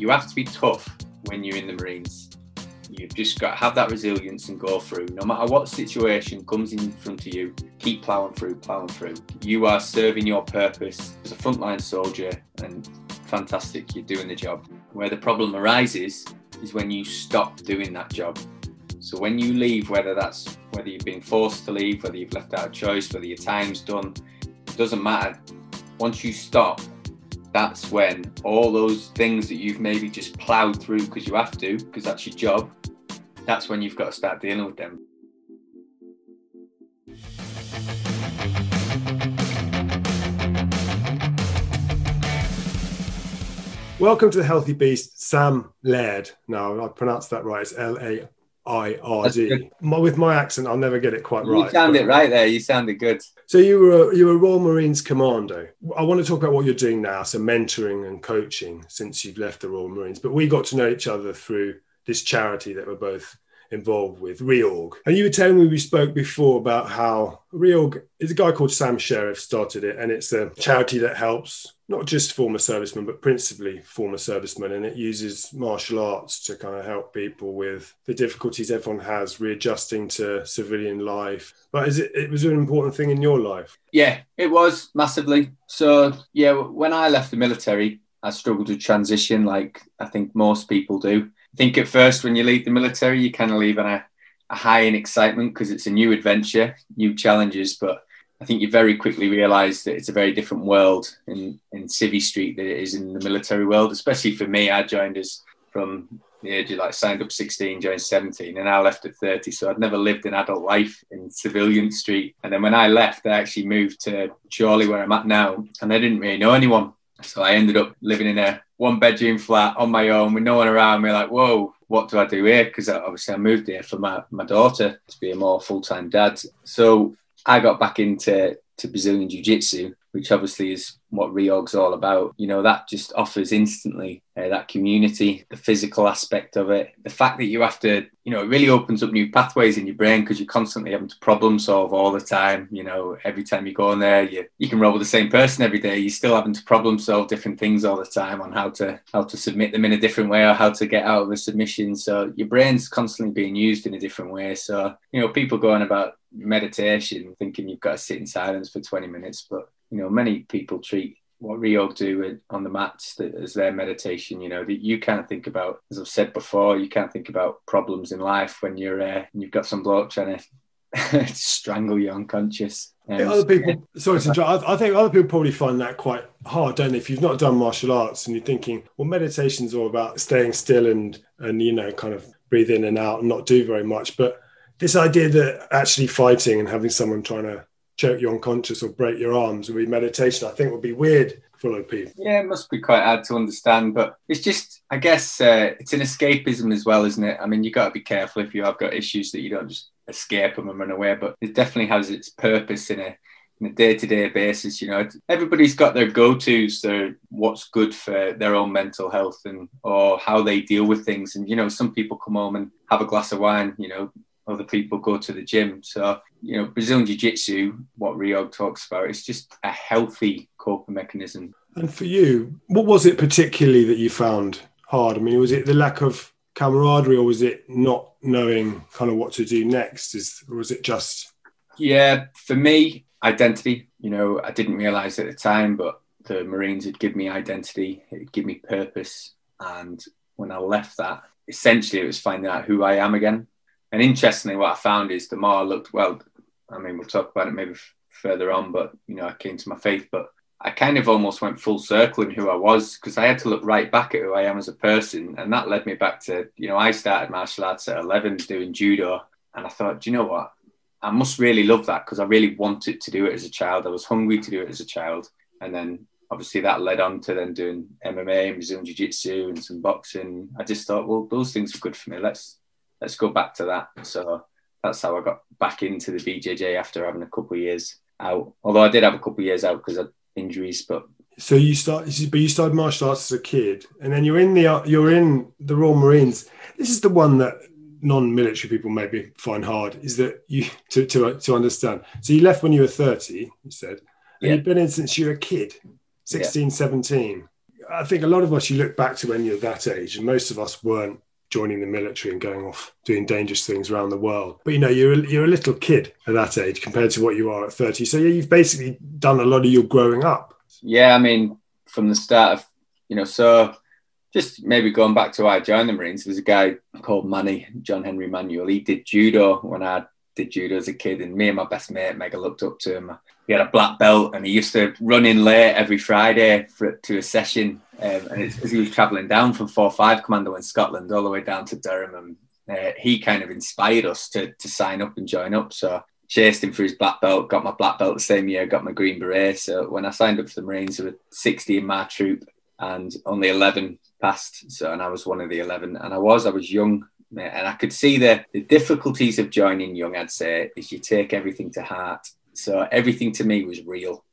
you have to be tough when you're in the Marines. You've just got to have that resilience and go through. No matter what situation comes in front of you, keep ploughing through, ploughing through. You are serving your purpose as a frontline soldier, and fantastic, you're doing the job. Where the problem arises is when you stop doing that job. So when you leave, whether that's whether you've been forced to leave, whether you've left out of choice, whether your time's done, it doesn't matter. Once you stop, that's when all those things that you've maybe just ploughed through because you have to, because that's your job, that's when you've got to start dealing with them. Welcome to the Healthy Beast, Sam Laird. Now, I pronounced that right. It's L A I R D. With my accent, I'll never get it quite right. you right. sound it right there. You sounded good. So you were you were a Royal Marines Commando. I want to talk about what you're doing now, so mentoring and coaching since you've left the Royal Marines. But we got to know each other through this charity that we're both involved with, Reorg. And you were telling me we spoke before about how Reorg is a guy called Sam Sheriff started it, and it's a charity that helps not just former servicemen, but principally former servicemen. And it uses martial arts to kind of help people with the difficulties everyone has readjusting to civilian life. But is it, it was an important thing in your life? Yeah, it was massively. So, yeah, when I left the military, I struggled to transition like I think most people do. I think at first when you leave the military, you kind of leave on a, a high in excitement because it's a new adventure, new challenges. But I think you very quickly realise that it's a very different world in, in Civvy Street than it is in the military world, especially for me. I joined as from the age of like signed up 16, joined 17, and I left at 30. So I'd never lived an adult life in civilian street. And then when I left, I actually moved to Chorley, where I'm at now, and I didn't really know anyone. So I ended up living in a one bedroom flat on my own with no one around me. Like, whoa, what do I do here? Because uh, obviously I moved here for my, my daughter to be a more full time dad. So I got back into to Brazilian Jiu Jitsu, which obviously is what Reorg's all about. You know, that just offers instantly uh, that community, the physical aspect of it, the fact that you have to, you know, it really opens up new pathways in your brain because you're constantly having to problem solve all the time. You know, every time you go in there, you, you can roll with the same person every day. You're still having to problem solve different things all the time on how to how to submit them in a different way or how to get out of a submission. So your brain's constantly being used in a different way. So, you know, people going about meditation thinking you've got to sit in silence for 20 minutes, but you know, many people treat what Reorg do on the mats as their meditation. You know, that you can't think about, as I've said before, you can't think about problems in life when you're uh, you've got some bloke trying to strangle you unconscious. Um, other people, sorry to interrupt. I think other people probably find that quite hard, don't they? If you've not done martial arts and you're thinking, well, meditation's all about staying still and and you know, kind of breathe in and out and not do very much, but this idea that actually fighting and having someone trying to choke you unconscious or break your arms would be meditation, I think would be weird for a lot of people. Yeah, it must be quite hard to understand, but it's just, I guess, uh, it's an escapism as well, isn't it? I mean, you've got to be careful if you have got issues that you don't just escape them and run away, but it definitely has its purpose in a in a day-to-day basis you know everybody's got their go-to's their what's good for their own mental health and or how they deal with things and you know some people come home and have a glass of wine you know other people go to the gym. So, you know, Brazilian Jiu Jitsu, what Reorg talks about, it's just a healthy coping mechanism. And for you, what was it particularly that you found hard? I mean, was it the lack of camaraderie or was it not knowing kind of what to do next? Is, or was it just? Yeah, for me, identity. You know, I didn't realize at the time, but the Marines had given me identity, it gave me purpose. And when I left that, essentially it was finding out who I am again. And interestingly, what I found is the more I looked, well, I mean, we'll talk about it maybe f- further on, but, you know, I came to my faith, but I kind of almost went full circle in who I was because I had to look right back at who I am as a person. And that led me back to, you know, I started martial arts at 11 doing judo. And I thought, do you know what? I must really love that because I really wanted to do it as a child. I was hungry to do it as a child. And then obviously that led on to then doing MMA and Brazilian Jiu Jitsu and some boxing. I just thought, well, those things are good for me. Let's let's go back to that. So that's how I got back into the BJJ after having a couple of years out. Although I did have a couple of years out because of injuries, but. So you start, but you started martial arts as a kid, and then you're in the you're in the Royal Marines. This is the one that non-military people maybe find hard is that you to to, to understand. So you left when you were 30, you said, and yeah. you've been in since you were a kid, 16, yeah. 17. I think a lot of us, you look back to when you're that age, and most of us weren't joining the military and going off doing dangerous things around the world. But you know, you're you're a little kid at that age compared to what you are at 30. So yeah, you've basically done a lot of your growing up. Yeah, I mean, from the start of you know, so just maybe going back to why I joined the Marines, there's a guy called Manny, John Henry Manuel. He did judo when I did judo as a kid, and me and my best mate mega looked up to him. He had a black belt, and he used to run in late every Friday for, to a session. Um, and as he was travelling down from four five commando in Scotland all the way down to Durham, and uh, he kind of inspired us to to sign up and join up. So chased him for his black belt, got my black belt the same year, got my green beret. So when I signed up for the Marines, there were 60 in my troop and only 11 passed. So, and I was one of the 11. And I was, I was young. And I could see the, the difficulties of joining young, I'd say, is you take everything to heart. So everything to me was real.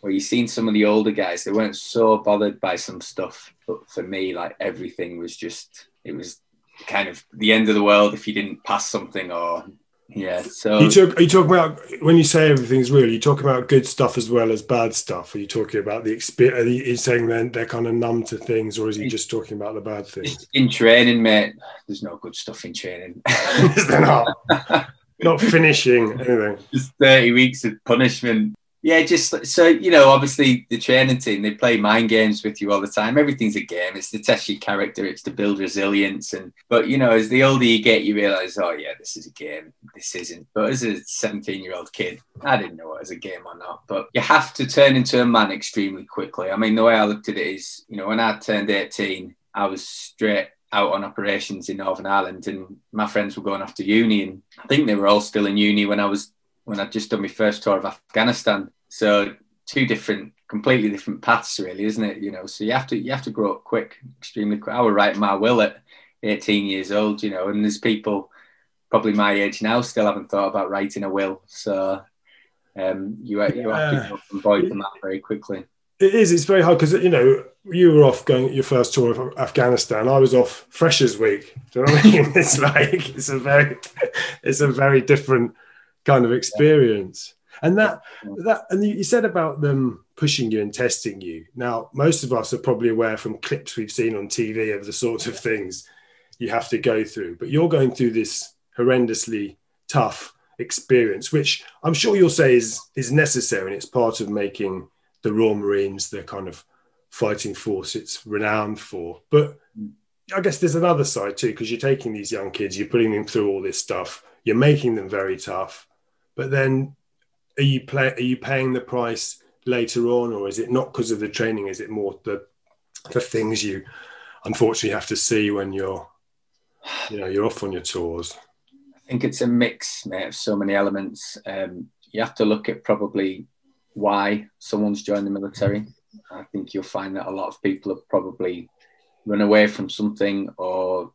Where you've seen some of the older guys, they weren't so bothered by some stuff. But for me, like everything was just, it was kind of the end of the world if you didn't pass something or yeah. So you talk, are you talking about when you say everything's real? You talk about good stuff as well as bad stuff. Are you talking about the experience? Are you saying then they're kind of numb to things, or is he just talking about the bad things? In training, mate, there's no good stuff in training. is there not? not finishing anything. Just thirty weeks of punishment yeah, just so you know, obviously the training team they play mind games with you all the time. Everything's a game. It's to test your character. It's to build resilience. And but you know, as the older you get, you realize, oh yeah, this is a game. This isn't. But as a 17 year old kid, I didn't know it was a game or not. But you have to turn into a man extremely quickly. I mean, the way I looked at it is, you know, when I turned 18, I was straight out on operations in Northern Ireland, and my friends were going off to uni, and I think they were all still in uni when I was when I'd just done my first tour of Afghanistan. So two different, completely different paths, really, isn't it? You know, so you have to you have to grow up quick, extremely quick. I was writing my will at 18 years old, you know, and there's people probably my age now still haven't thought about writing a will. So um, you, you have to avoid them that very quickly. It is. It's very hard because you know you were off going your first tour of Afghanistan. I was off Freshers Week. Do you know what I mean? it's like it's a very, it's a very different kind of experience. And that that and you said about them pushing you and testing you. Now, most of us are probably aware from clips we've seen on TV of the sorts of things you have to go through. But you're going through this horrendously tough experience, which I'm sure you'll say is is necessary and it's part of making the Royal Marines the kind of fighting force it's renowned for. But I guess there's another side too, because you're taking these young kids, you're putting them through all this stuff, you're making them very tough, but then are you play are you paying the price later on or is it not because of the training? Is it more the the things you unfortunately have to see when you're you know you're off on your tours? I think it's a mix mate, of so many elements. Um, you have to look at probably why someone's joined the military. I think you'll find that a lot of people have probably run away from something or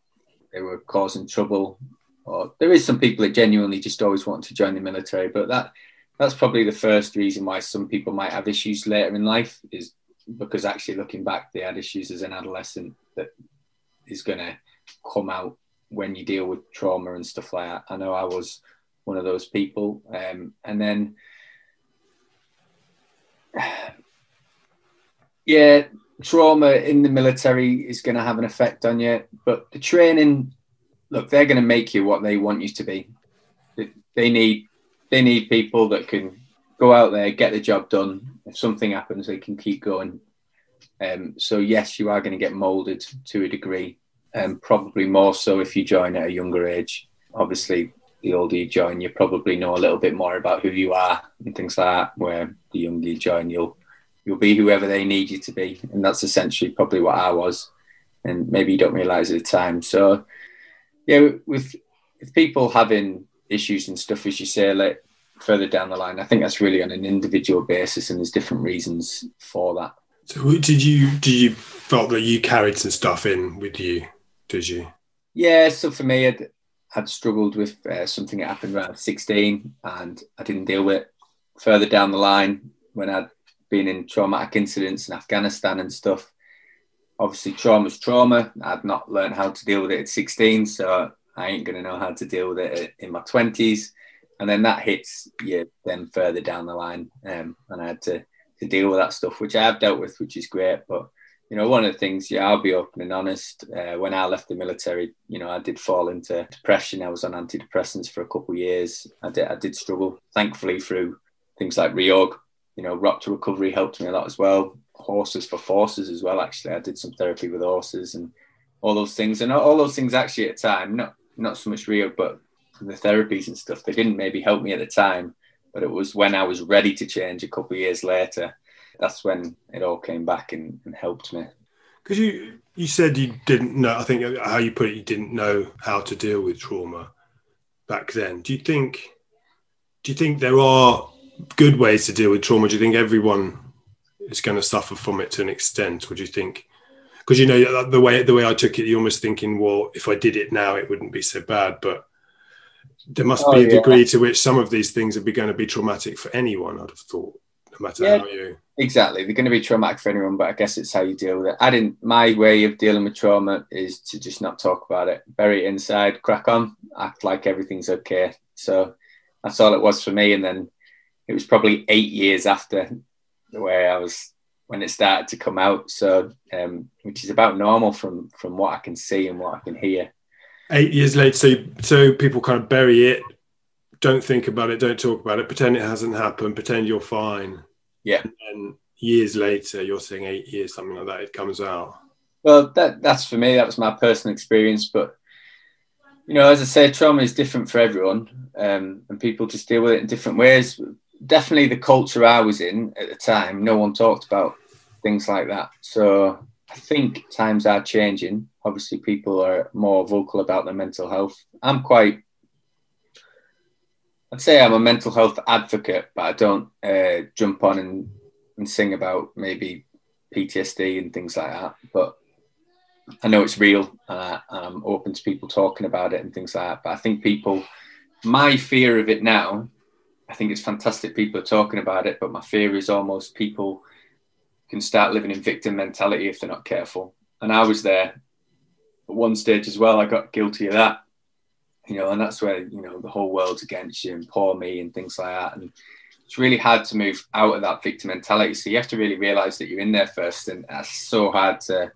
they were causing trouble or there is some people that genuinely just always want to join the military but that that's probably the first reason why some people might have issues later in life is because actually looking back they had issues as an adolescent that is going to come out when you deal with trauma and stuff like that. I know i was one of those people um, and then yeah trauma in the military is going to have an effect on you but the training look they're going to make you what they want you to be they need they need people that can go out there, get the job done. If something happens, they can keep going. Um, so yes, you are going to get molded to a degree, and um, probably more so if you join at a younger age. Obviously, the older you join, you probably know a little bit more about who you are and things like that. Where the younger you join, you'll you'll be whoever they need you to be, and that's essentially probably what I was. And maybe you don't realize at the time. So, yeah, with with people having issues and stuff, as you say, like further down the line. I think that's really on an individual basis, and there's different reasons for that. So, did you did you felt that you carried some stuff in with you? Did you? Yeah. So for me, I'd, I'd struggled with uh, something that happened around 16, and I didn't deal with it further down the line when I'd been in traumatic incidents in Afghanistan and stuff. Obviously, trauma's trauma. I'd not learned how to deal with it at 16, so I ain't going to know how to deal with it in my 20s. And then that hits you then further down the line. Um, and I had to, to deal with that stuff, which I have dealt with, which is great. But you know, one of the things, yeah, I'll be open and honest. Uh, when I left the military, you know, I did fall into depression. I was on antidepressants for a couple of years. I did, I did struggle. Thankfully, through things like reorg, you know, rock to recovery helped me a lot as well. Horses for forces as well. Actually, I did some therapy with horses and all those things, and all those things actually at the time, not not so much reorg, but the therapies and stuff. They didn't maybe help me at the time, but it was when I was ready to change a couple of years later that's when it all came back and, and helped me. Because you you said you didn't know. I think how you put it, you didn't know how to deal with trauma back then. Do you think? Do you think there are good ways to deal with trauma? Do you think everyone is going to suffer from it to an extent, Would you think? Because you know the way the way I took it, you're almost thinking, well, if I did it now, it wouldn't be so bad. But there must oh, be a degree to which some of these things are going to be traumatic for anyone. I'd have thought, no matter yeah. how you Exactly. They're going to be traumatic for anyone, but I guess it's how you deal with it. I didn't, my way of dealing with trauma is to just not talk about it, bury it inside, crack on, act like everything's okay. So that's all it was for me. And then it was probably eight years after where I was when it started to come out. So, um, which is about normal from from what I can see and what I can hear. Eight years later, so so people kind of bury it, don't think about it, don't talk about it, pretend it hasn't happened, pretend you're fine yeah. And years later, you're saying eight years, something like that, it comes out. Well, that that's for me. That was my personal experience, but you know, as I say, trauma is different for everyone, um, and people just deal with it in different ways. Definitely, the culture I was in at the time, no one talked about things like that. So I think times are changing. Obviously, people are more vocal about their mental health. I'm quite I'd say I'm a mental health advocate, but I don't uh, jump on and, and sing about maybe PTSD and things like that. But I know it's real, uh, and I'm open to people talking about it and things like that. But I think people, my fear of it now, I think it's fantastic people are talking about it. But my fear is almost people can start living in victim mentality if they're not careful. And I was there at one stage as well. I got guilty of that you know, and that's where you know the whole world's against you and poor me and things like that. And it's really hard to move out of that victim mentality. So you have to really realize that you're in there first, and that's so hard to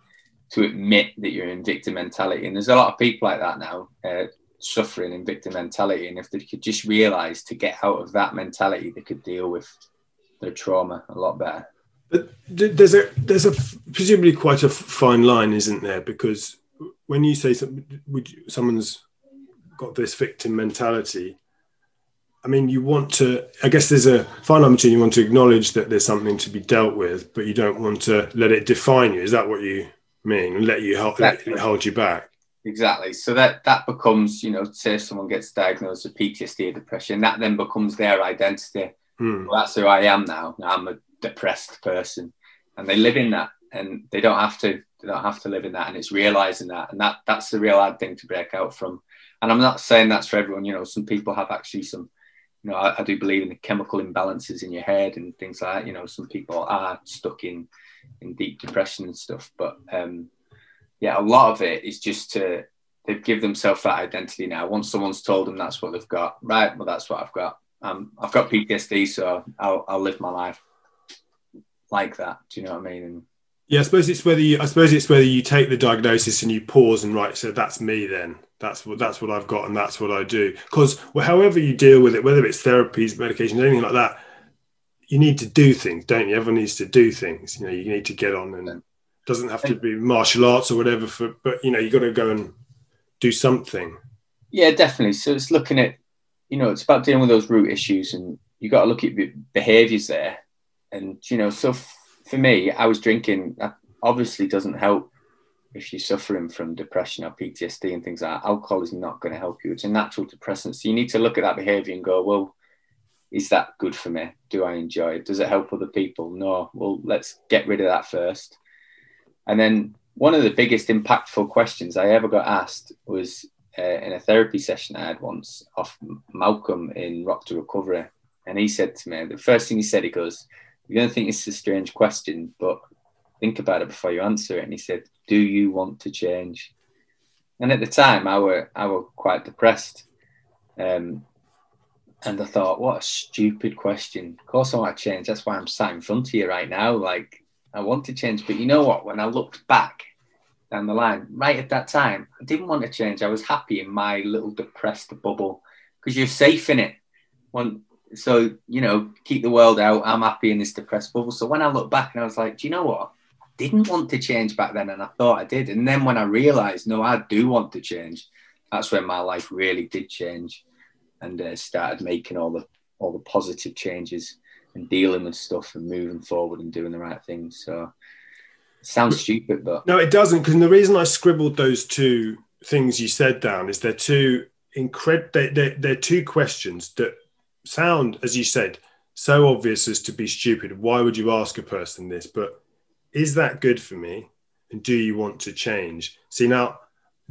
to admit that you're in victim mentality. And there's a lot of people like that now. Uh, suffering and victim mentality and if they could just realize to get out of that mentality they could deal with their trauma a lot better but there's a there's a presumably quite a fine line isn't there because when you say something someone's got this victim mentality. I mean, you want to, I guess there's a fine line between you want to acknowledge that there's something to be dealt with, but you don't want to let it define you. Is that what you mean? Let you help, exactly. let hold you back? Exactly. So that that becomes, you know, say someone gets diagnosed with PTSD or depression, that then becomes their identity. Hmm. Well, that's who I am now. I'm a depressed person, and they live in that, and they don't have to. They don't have to live in that, and it's realizing that, and that that's the real hard thing to break out from. And I'm not saying that's for everyone. You know, some people have actually some, you know, I, I do believe in the chemical imbalances in your head and things like that. You know, some people are stuck in in deep depression and stuff. But um, yeah, a lot of it is just to they've give themselves that identity now. Once someone's told them that's what they've got, right? Well, that's what I've got. Um, I've got PTSD, so I'll I'll live my life like that. Do you know what I mean? And, yeah, I suppose it's whether you. I suppose it's whether you take the diagnosis and you pause and write. So that's me then. That's what that's what I've got, and that's what I do. Because well, however you deal with it, whether it's therapies, medications, anything like that, you need to do things, don't you? Everyone needs to do things. You know, you need to get on, and doesn't have to be martial arts or whatever. For but you know, you got to go and do something. Yeah, definitely. So it's looking at, you know, it's about dealing with those root issues, and you got to look at behaviors there. And you know, so f- for me, I was drinking. That obviously doesn't help if you're suffering from depression or PTSD and things like that, alcohol is not going to help you. It's a natural depressant. So you need to look at that behavior and go, well, is that good for me? Do I enjoy it? Does it help other people? No. Well, let's get rid of that first. And then one of the biggest impactful questions I ever got asked was uh, in a therapy session I had once off Malcolm in Rock to Recovery. And he said to me, the first thing he said, he goes, You're going to think it's a strange question, but think about it before you answer it. And he said, Do you want to change? And at the time, I were I were quite depressed, um, and I thought, what a stupid question. Of course, I want to change. That's why I'm sat in front of you right now. Like, I want to change. But you know what? When I looked back down the line, right at that time, I didn't want to change. I was happy in my little depressed bubble because you're safe in it. So, you know, keep the world out. I'm happy in this depressed bubble. So when I look back and I was like, do you know what? I didn't want to change back then. And I thought I did. And then when I realized, no, I do want to change, that's when my life really did change and uh, started making all the all the positive changes and dealing with stuff and moving forward and doing the right things. So it sounds stupid, but no, it doesn't. Because the reason I scribbled those two things you said down is they're two incredible. They, they're, they're two questions that sound, as you said, so obvious as to be stupid. Why would you ask a person this? But is that good for me? And do you want to change? See now,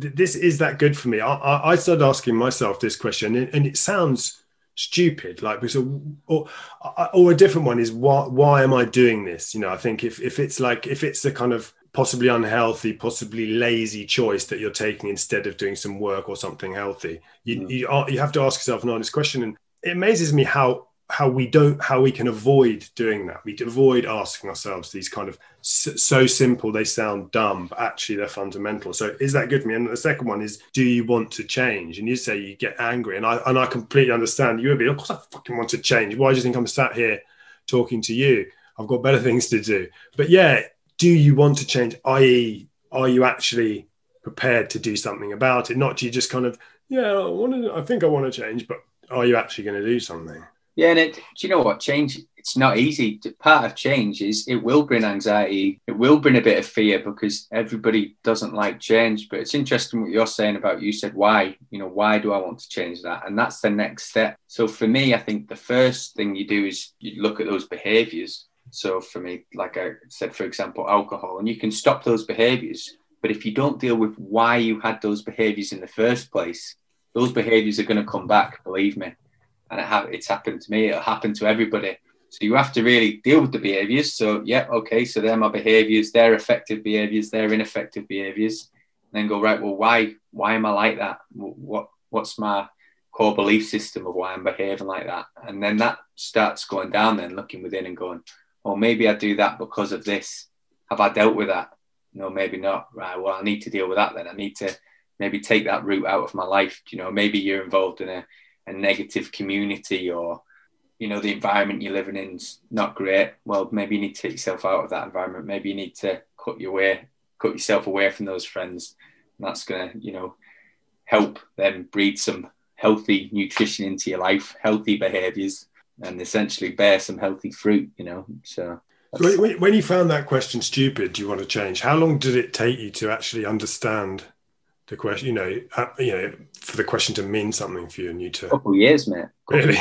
th- this is that good for me. I, I, I started asking myself this question, and, and it sounds stupid. Like because or or a different one is why why am i doing this? You know i think if if it's like if it's a kind of possibly unhealthy possibly lazy choice that you're taking instead of doing some work or something healthy you mm. you, you have to ask yourself an honest question. And it amazes me how how we don't how we can avoid doing that. We avoid asking ourselves these kind of so simple they sound dumb but actually they're fundamental. So is that good for me? And the second one is do you want to change? And you say you get angry and i and i completely understand. You would be of course i fucking want to change. Why do you think i'm sat here talking to you? I've got better things to do. But yeah do you want to change? I.e are you actually prepared to do something about it? Not you just kind of yeah i want to i think i want to change but are you actually going to do something yeah, and it, do you know what? Change, it's not easy. Part of change is it will bring anxiety. It will bring a bit of fear because everybody doesn't like change. But it's interesting what you're saying about you said, why? You know, why do I want to change that? And that's the next step. So for me, I think the first thing you do is you look at those behaviors. So for me, like I said, for example, alcohol, and you can stop those behaviors. But if you don't deal with why you had those behaviors in the first place, those behaviors are going to come back, believe me and it ha- it's happened to me. It'll happen to everybody. So you have to really deal with the behaviors. So yeah, okay, so they're my behaviors. They're effective behaviors. They're ineffective behaviors. And then go right. Well, why? Why am I like that? What? What's my core belief system of why I'm behaving like that? And then that starts going down. Then looking within and going, well, maybe I do that because of this. Have I dealt with that? No, maybe not. Right. Well, I need to deal with that. Then I need to maybe take that route out of my life. You know, maybe you're involved in a a negative community or you know the environment you're living in's not great well maybe you need to take yourself out of that environment. Maybe you need to cut your way cut yourself away from those friends. And that's going to you know help them breed some healthy nutrition into your life healthy behaviors and essentially bear some healthy fruit you know so. So when you found that question stupid do you want to change? How long did it take you to actually understand the question, you know, uh, you know, for the question to mean something for you and you to. A couple years, mate. Really?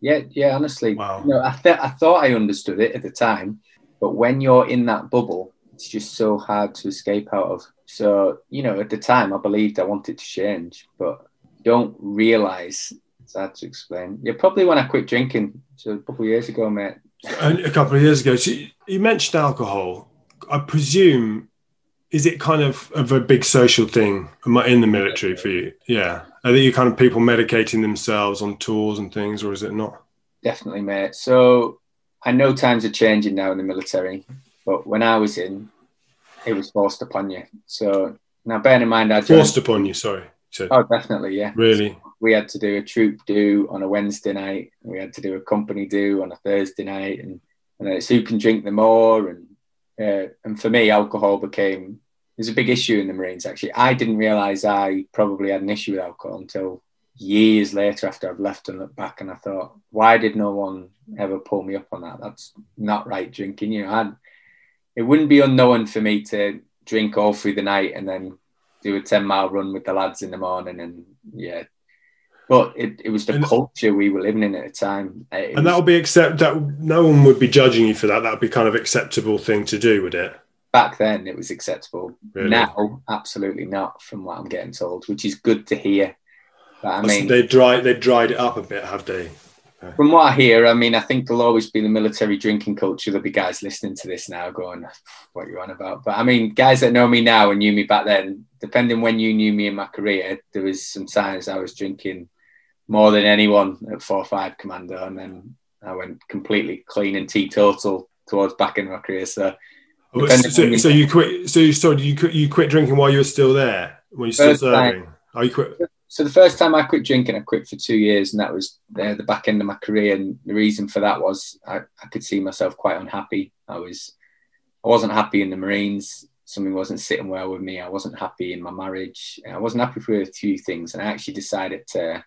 Yeah, yeah. Honestly, wow. You know, I, th- I thought I understood it at the time, but when you're in that bubble, it's just so hard to escape out of. So, you know, at the time, I believed I wanted to change, but don't realize it's hard to explain. Yeah, probably when I quit drinking, so a couple of years ago, mate. A couple of years ago. So you mentioned alcohol. I presume is it kind of, of a big social thing in the military for you? Yeah. Are you kind of people medicating themselves on tours and things, or is it not? Definitely, mate. So I know times are changing now in the military, but when I was in, it was forced upon you. So now, bearing in mind, I forced upon you. Sorry. So, oh, definitely, yeah. Really? So we had to do a troop do on a Wednesday night. We had to do a company do on a Thursday night, and and it's who can drink the more, and uh, and for me, alcohol became there's a big issue in the Marines. Actually, I didn't realize I probably had an issue with alcohol until years later after I've left and looked back, and I thought, why did no one ever pull me up on that? That's not right drinking. You know, I'd, it wouldn't be unknown for me to drink all through the night and then do a 10 mile run with the lads in the morning and yeah but it, it was the and, culture we were living in at the time. Uh, it and that would be accept that no one would be judging you for that. That would be kind of acceptable thing to do, would it? Back then, it was acceptable. Really? Now, absolutely not, from what I'm getting told, which is good to hear. But I mean, they dried they dried it up a bit, have they? From what I hear, I mean, I think there'll always be the military drinking culture. There'll be guys listening to this now going, "What are you on about?" But I mean, guys that know me now and knew me back then, depending when you knew me in my career, there was some times I was drinking more than anyone at four five commando, and then I went completely clean and teetotal towards back in my career. So Oh, so, so, you quit. So you sorry, you quit, you quit drinking while you were still there when you're still serving. Time, oh, you quit. So the first time I quit drinking, I quit for two years, and that was the, the back end of my career. And the reason for that was I, I could see myself quite unhappy. I was, I wasn't happy in the Marines. Something wasn't sitting well with me. I wasn't happy in my marriage. I wasn't happy with a few things, and I actually decided to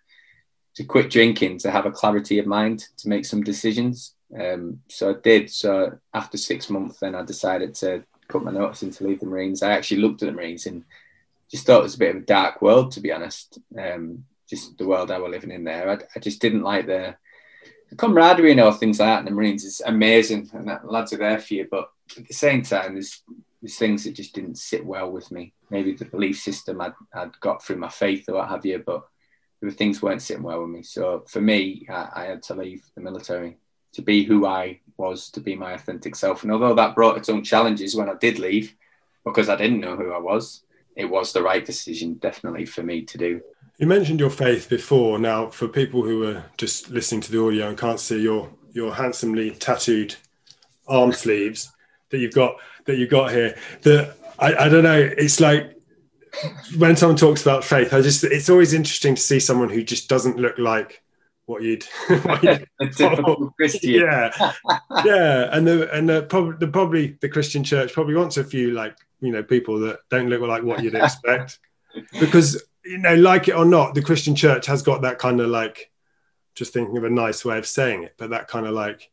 to quit drinking to have a clarity of mind to make some decisions. Um, so I did. So after six months, then I decided to put my notice and to leave the Marines. I actually looked at the Marines and just thought it was a bit of a dark world, to be honest. Um, just the world I was living in there. I, I just didn't like the, the, camaraderie and all things like that. And the Marines is amazing, and that lads are there for you. But at the same time, there's there's things that just didn't sit well with me. Maybe the belief system I'd, I'd got through my faith or what have you, but things weren't sitting well with me. So for me, I, I had to leave the military to be who I was, to be my authentic self. And although that brought its own challenges when I did leave, because I didn't know who I was, it was the right decision, definitely, for me to do. You mentioned your faith before. Now, for people who are just listening to the audio and can't see your your handsomely tattooed arm sleeves that you've got that you've got here, that I, I don't know. It's like when someone talks about faith, I just it's always interesting to see someone who just doesn't look like what you'd, what you'd typical Christian. Yeah, yeah, and the and the probably the probably the Christian church probably wants a few like you know people that don't look like what you'd expect because you know like it or not, the Christian church has got that kind of like just thinking of a nice way of saying it, but that kind of like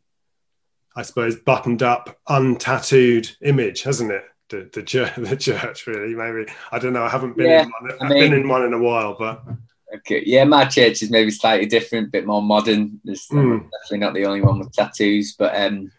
I suppose buttoned up, untattooed image, hasn't it? The, the church, the church, really. Maybe I don't know. I haven't been yeah, in one. I've I mean, been in one in a while, but Okay, yeah, my church is maybe slightly different, a bit more modern. There's mm. definitely not the only one with tattoos, but um,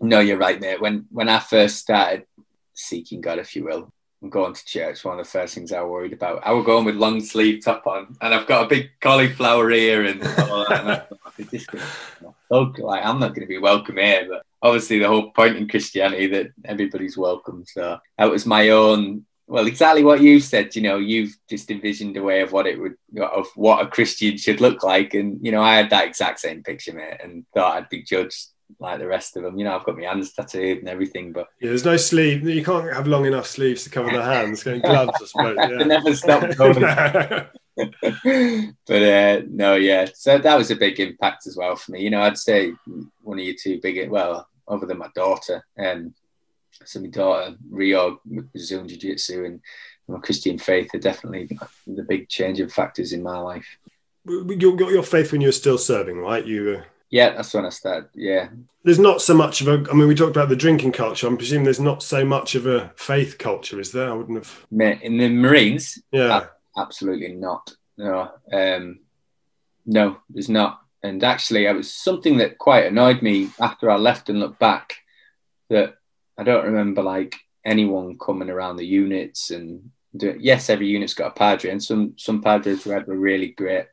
no, you're right, mate. When when I first started seeking God, if you will, and going to church, one of the first things I worried about, I was going with long sleeve top on, and I've got a big cauliflower ear, and all that. And like I'm not going to be welcome here, but obviously the whole point in Christianity that everybody's welcome. So that was my own well, exactly what you said. You know, you've just envisioned a way of what it would, of what a Christian should look like, and you know, I had that exact same picture, mate, and thought I'd be judged like the rest of them. You know, I've got my hands tattooed and everything, but yeah, there's no sleeve. You can't have long enough sleeves to cover the hands. Going gloves, I suppose. Yeah. never stop but uh, no, yeah. So that was a big impact as well for me. You know, I'd say one of your two big, well, other than my daughter, um, so my daughter Rio Zoom Jiu Jitsu and my Christian faith are definitely the big changing factors in my life. You got your faith when you were still serving, right? You. Yeah, that's when I started. Yeah. There's not so much of a. I mean, we talked about the drinking culture. I'm presuming there's not so much of a faith culture, is there? I wouldn't have. In the Marines. Yeah. Absolutely not. No. Um, no, there's not. And actually, it was something that quite annoyed me after I left and looked back. That I don't remember like anyone coming around the units and doing. yes, every unit's got a padre, and some some padres who had a really great.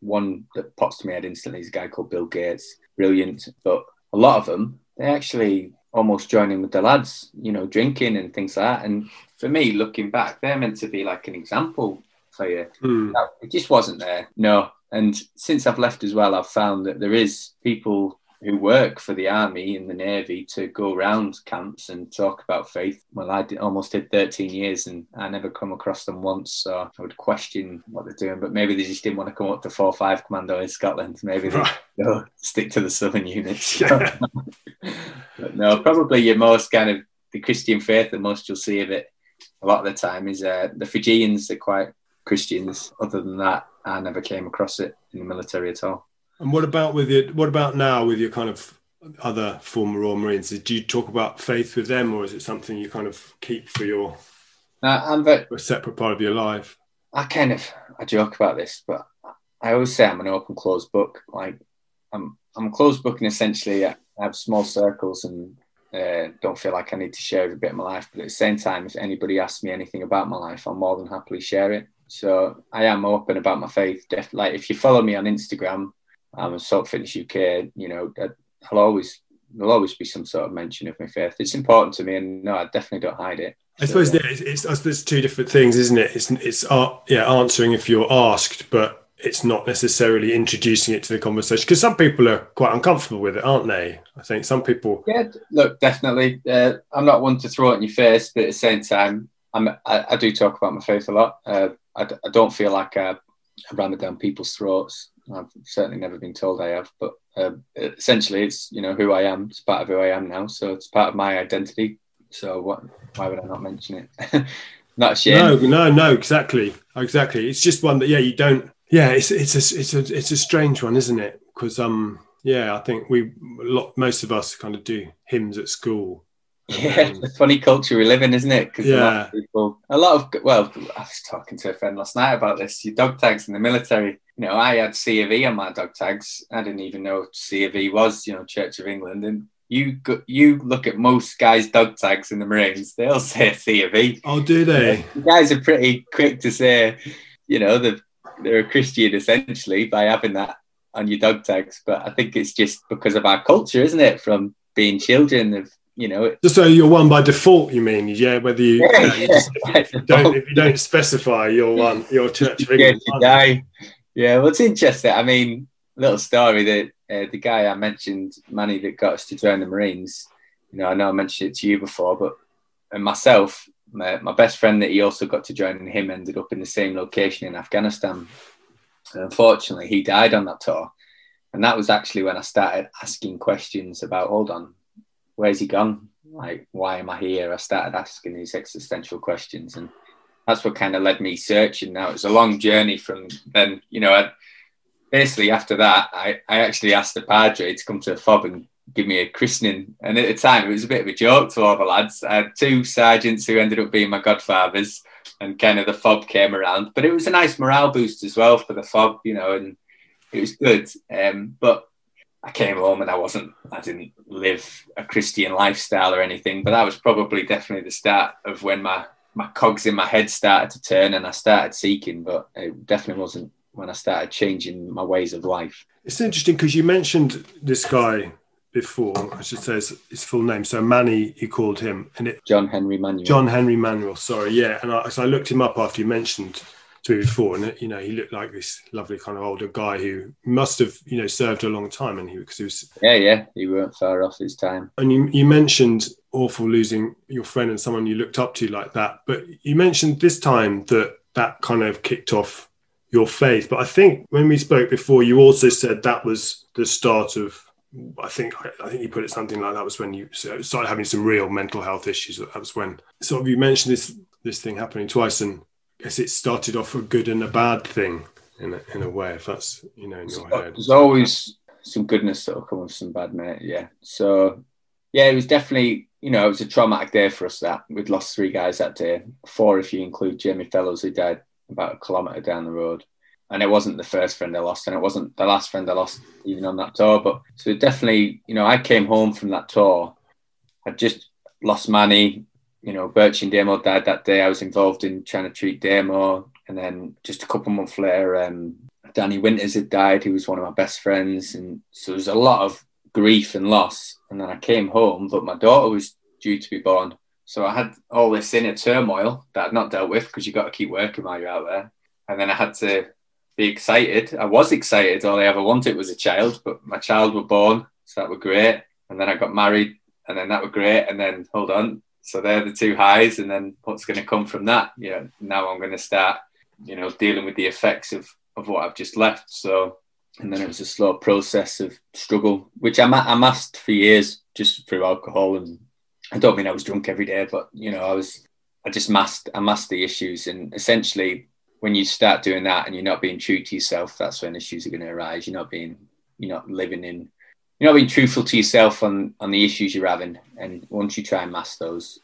One that pops to my head instantly is a guy called Bill Gates, brilliant. But a lot of them, they actually almost join in with the lads, you know, drinking and things like that. And for me, looking back, they're meant to be like an example for you. Mm. It just wasn't there. No. And since I've left as well, I've found that there is people who work for the army and the navy to go around camps and talk about faith. Well, I did, almost did 13 years and I never come across them once, so I would question what they're doing. But maybe they just didn't want to come up to four five commando in Scotland. Maybe they right. stick to the southern units. Yeah. but no, probably your most kind of the Christian faith the most you'll see of it a lot of the time is uh, the Fijians are quite Christians. Other than that, I never came across it in the military at all. And what about with your? What about now with your kind of other former Royal Marines? Do you talk about faith with them, or is it something you kind of keep for your? Uh, I'm very, a separate part of your life. I kind of I joke about this, but I always say I'm an open closed book. Like I'm I'm a closed book, and essentially I have small circles and uh, don't feel like I need to share every bit of my life. But at the same time, if anybody asks me anything about my life, I'll more than happily share it. So I am open about my faith. Def- like if you follow me on Instagram, um, and Salt Fitness UK, you know, I'll always there'll always be some sort of mention of my faith. It's important to me, and no, I definitely don't hide it. I suppose yeah. it's, it's, there's two different things, isn't it? It's it's uh, yeah answering if you're asked, but it's not necessarily introducing it to the conversation because some people are quite uncomfortable with it, aren't they? I think some people. Yeah, look, definitely. Uh, I'm not one to throw it in your face, but at the same time, I'm, I, I do talk about my faith a lot. Uh, I, I don't feel like I, I ram it down people's throats. I've certainly never been told I have, but uh, essentially, it's you know who I am. It's part of who I am now, so it's part of my identity. So what? Why would I not mention it? not ashamed. No, no, no. Exactly, exactly. It's just one that yeah, you don't. Yeah, it's it's a it's a it's a strange one, isn't it? Because um, yeah, I think we lot most of us kind of do hymns at school. Yeah, the funny culture we live in, isn't it? Because yeah. a lot of people, a lot of well, I was talking to a friend last night about this. Your dog tags in the military. You know, I had C of E on my dog tags. I didn't even know C of E was, you know, Church of England, and you go, you look at most guys' dog tags in the Marines, they'll say C of E. Oh, do they? You guys are pretty quick to say, you know, they're, they're a Christian essentially by having that on your dog tags. But I think it's just because of our culture, isn't it? From being children of you know, just so you're one by default. You mean, yeah? Whether you, yeah, you, know, you just, if, you don't, if you don't specify, you're one. Your church of England. Yeah, yeah, well, it's interesting. I mean, little story that uh, the guy I mentioned, Manny, that got us to join the Marines. You know, I know I mentioned it to you before, but and myself, my, my best friend that he also got to join, and him ended up in the same location in Afghanistan. And unfortunately, he died on that tour, and that was actually when I started asking questions about, hold on, where's he gone? Like, why am I here? I started asking these existential questions, and that's what kind of led me searching. Now it's a long journey from then. You know, I, basically after that, I, I actually asked the padre to come to a fob and give me a christening. And at the time, it was a bit of a joke to all the lads. I had two sergeants who ended up being my godfathers, and kind of the fob came around. But it was a nice morale boost as well for the fob, you know, and it was good. Um, but I came home and I wasn't, I didn't live a Christian lifestyle or anything. But that was probably definitely the start of when my my cogs in my head started to turn and I started seeking. But it definitely wasn't when I started changing my ways of life. It's interesting because you mentioned this guy before. I should say his, his, full name. So Manny, you called him, and it John Henry Manuel. John Henry Manuel. Sorry, yeah. And I, so I looked him up after you mentioned before, and you know he looked like this lovely kind of older guy who must have you know served a long time, and he because he was yeah, yeah, he weren't far off his time. And you you mentioned awful losing your friend and someone you looked up to like that, but you mentioned this time that that kind of kicked off your faith. But I think when we spoke before, you also said that was the start of. I think I think you put it something like that was when you started having some real mental health issues. That was when sort of you mentioned this this thing happening twice, and guess it started off a good and a bad thing in a, in a way. If that's you know in your head, there's always some goodness that'll come with some bad, mate. Yeah. So yeah, it was definitely you know it was a traumatic day for us. That we'd lost three guys that day, four if you include Jamie Fellows who died about a kilometre down the road. And it wasn't the first friend I lost, and it wasn't the last friend I lost even on that tour. But so it definitely, you know, I came home from that tour. I'd just lost Manny. You know, Birch and Damo died that day. I was involved in trying to treat Damo. And then just a couple of months later, um, Danny Winters had died. He was one of my best friends. And so there was a lot of grief and loss. And then I came home, but my daughter was due to be born. So I had all this inner turmoil that I'd not dealt with because you've got to keep working while you're out there. And then I had to be excited. I was excited. All I ever wanted was a child, but my child were born. So that were great. And then I got married and then that were great. And then hold on. So they're the two highs. And then what's going to come from that? Yeah. Now I'm going to start, you know, dealing with the effects of, of what I've just left. So, and then it was a slow process of struggle, which I'm I masked for years just through alcohol and I don't mean I was drunk every day, but you know, I was I just masked I masked the issues and essentially when you start doing that and you're not being true to yourself, that's when issues are going to arise. You're not being you're not living in you're not being truthful to yourself on on the issues you're having. And once you try and mask those,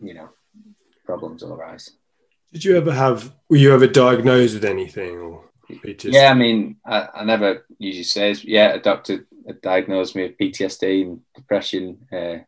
you know, problems will arise. Did you ever have were you ever diagnosed with anything or PTSD? Yeah, I mean, I, I never usually says, yeah, a doctor diagnosed me with PTSD and depression. Uh,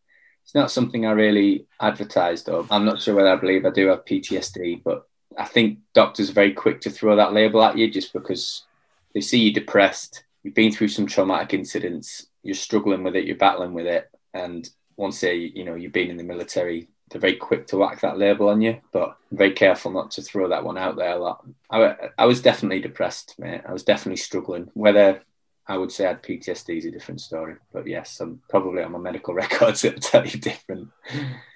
it's not something I really advertised of. I'm not sure whether I believe I do have PTSD, but I think doctors are very quick to throw that label at you just because they see you depressed, you've been through some traumatic incidents, you're struggling with it, you're battling with it, and once they, you know, you've been in the military, they're very quick to whack that label on you. But very careful not to throw that one out there a lot. I, I was definitely depressed, mate. I was definitely struggling. Whether I would say I had PTSD is a different story, but yes, I'm probably on my medical records it'll tell you different.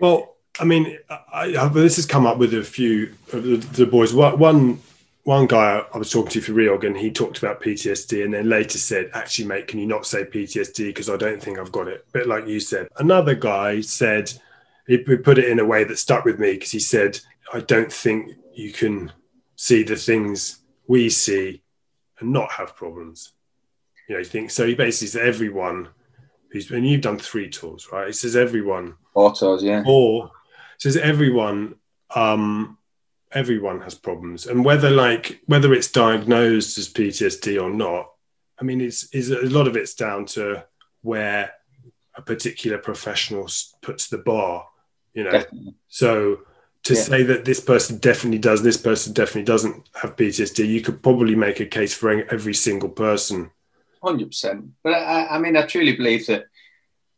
Well, I mean, I, I, this has come up with a few of the, the boys. One one guy I was talking to for Reorg, and he talked about PTSD, and then later said, "Actually, mate, can you not say PTSD because I don't think I've got it." But like you said. Another guy said he put it in a way that stuck with me because he said, "I don't think you can see the things we see and not have problems." You know, he thinks so. He basically says everyone who's and you've done three tours, right? He says everyone four tours, yeah, or says everyone um everyone has problems and whether like whether it's diagnosed as ptsd or not i mean it's is a lot of it's down to where a particular professional puts the bar you know definitely. so to yeah. say that this person definitely does this person definitely doesn't have ptsd you could probably make a case for every single person 100% but I, I mean i truly believe that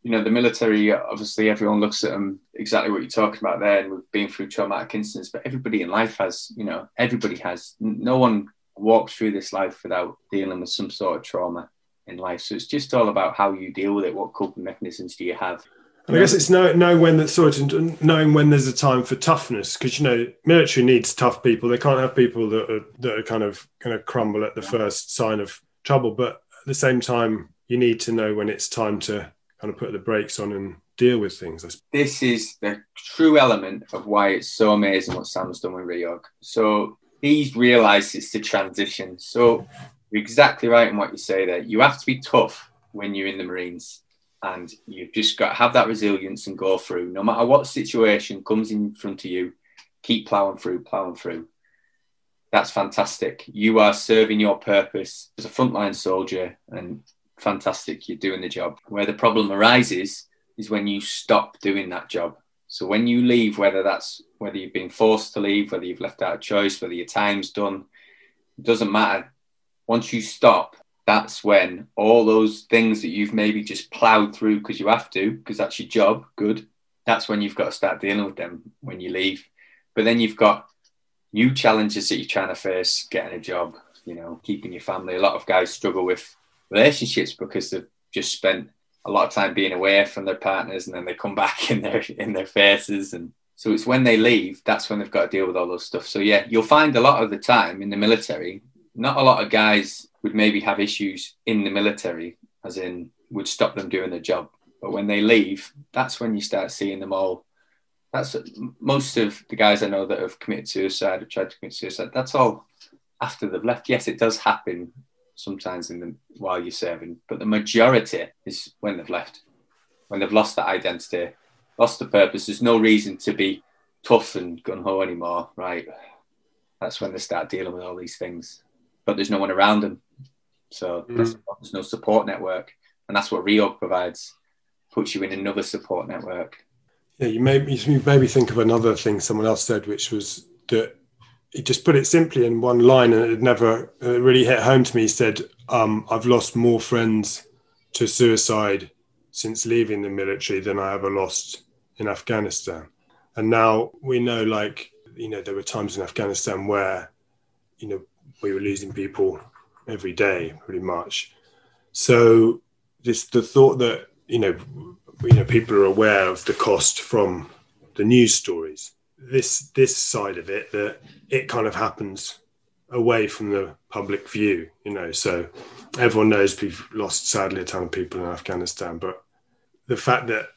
you know, the military, obviously everyone looks at them exactly what you're talking about there. And we've been through traumatic incidents, but everybody in life has, you know, everybody has, no one walks through this life without dealing with some sort of trauma in life. So it's just all about how you deal with it. What coping mechanisms do you have? And I guess it's know, knowing when that sort of knowing when there's a time for toughness because you know military needs tough people. They can't have people that are that are kind of going to crumble at the first sign of trouble. But at the same time, you need to know when it's time to kind of put the brakes on and deal with things. This is the true element of why it's so amazing what Sam's done with Reorg. So he's realised it's the transition. So you're exactly right in what you say there. You have to be tough when you're in the Marines. And you've just got to have that resilience and go through. No matter what situation comes in front of you, keep ploughing through, ploughing through. That's fantastic. You are serving your purpose as a frontline soldier, and fantastic, you're doing the job. Where the problem arises is when you stop doing that job. So when you leave, whether that's whether you've been forced to leave, whether you've left out a choice, whether your time's done, it doesn't matter. Once you stop, that's when all those things that you've maybe just plowed through because you have to, because that's your job, good. That's when you've got to start dealing with them when you leave. But then you've got new challenges that you're trying to face, getting a job, you know, keeping your family. A lot of guys struggle with relationships because they've just spent a lot of time being away from their partners and then they come back in their in their faces. And so it's when they leave that's when they've got to deal with all those stuff. So yeah you'll find a lot of the time in the military not a lot of guys would maybe have issues in the military as in would stop them doing their job. But when they leave that's when you start seeing them all. That's most of the guys i know that have committed suicide or tried to commit suicide that's all after they've left. Yes it does happen sometimes in the while you're serving, but the majority is when they've left, when they've lost that identity, lost the purpose. There's no reason to be tough and gun ho anymore, right? That's when they start dealing with all these things, but there's no one around them, so mm. there's no support network, and that's what Reorg provides. Puts you in another support network. Yeah, you made you made me think of another thing someone else said, which was that he just put it simply in one line and it never it really hit home to me. He said, um, I've lost more friends to suicide since leaving the military than I ever lost in Afghanistan. And now we know, like, you know, there were times in Afghanistan where, you know, we were losing people every day pretty much. So this the thought that, you know, you know, people are aware of the cost from the news stories this this side of it that it kind of happens away from the public view, you know. So everyone knows we've lost sadly a ton of people in Afghanistan, but the fact that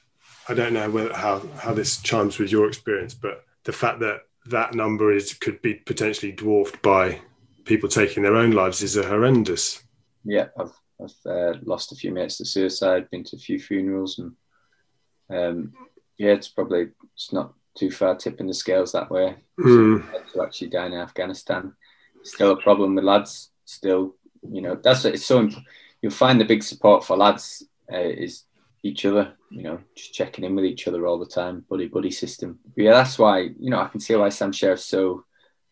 I don't know whether, how how this chimes with your experience, but the fact that that number is could be potentially dwarfed by people taking their own lives is a horrendous. Yeah, I've I've uh, lost a few mates to suicide, been to a few funerals, and um, yeah, it's probably it's not too far tipping the scales that way. Mm. to actually die in Afghanistan, still a problem with lads. Still, you know, that's it's so. Imp- you'll find the big support for lads uh, is each other. You know, just checking in with each other all the time, buddy buddy system. But yeah, that's why you know I can see why Sam Sheriff's so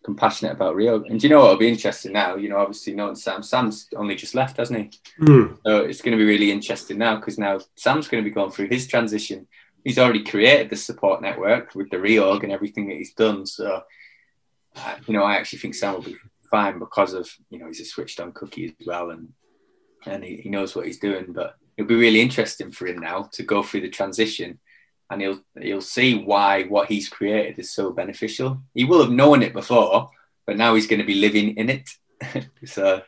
compassionate about Reorg. And do you know what? It'll be interesting now. You know, obviously knowing Sam. Sam's only just left, hasn't he? Mm. So it's going to be really interesting now because now Sam's going to be going through his transition he's already created the support network with the reorg and everything that he's done. So, uh, you know, I actually think Sam will be fine because of you know he's a switched on cookie as well, and and he, he knows what he's doing. But it'll be really interesting for him now to go through the transition, and he'll he'll see why what he's created is so beneficial. He will have known it before, but now he's going to be living in it. so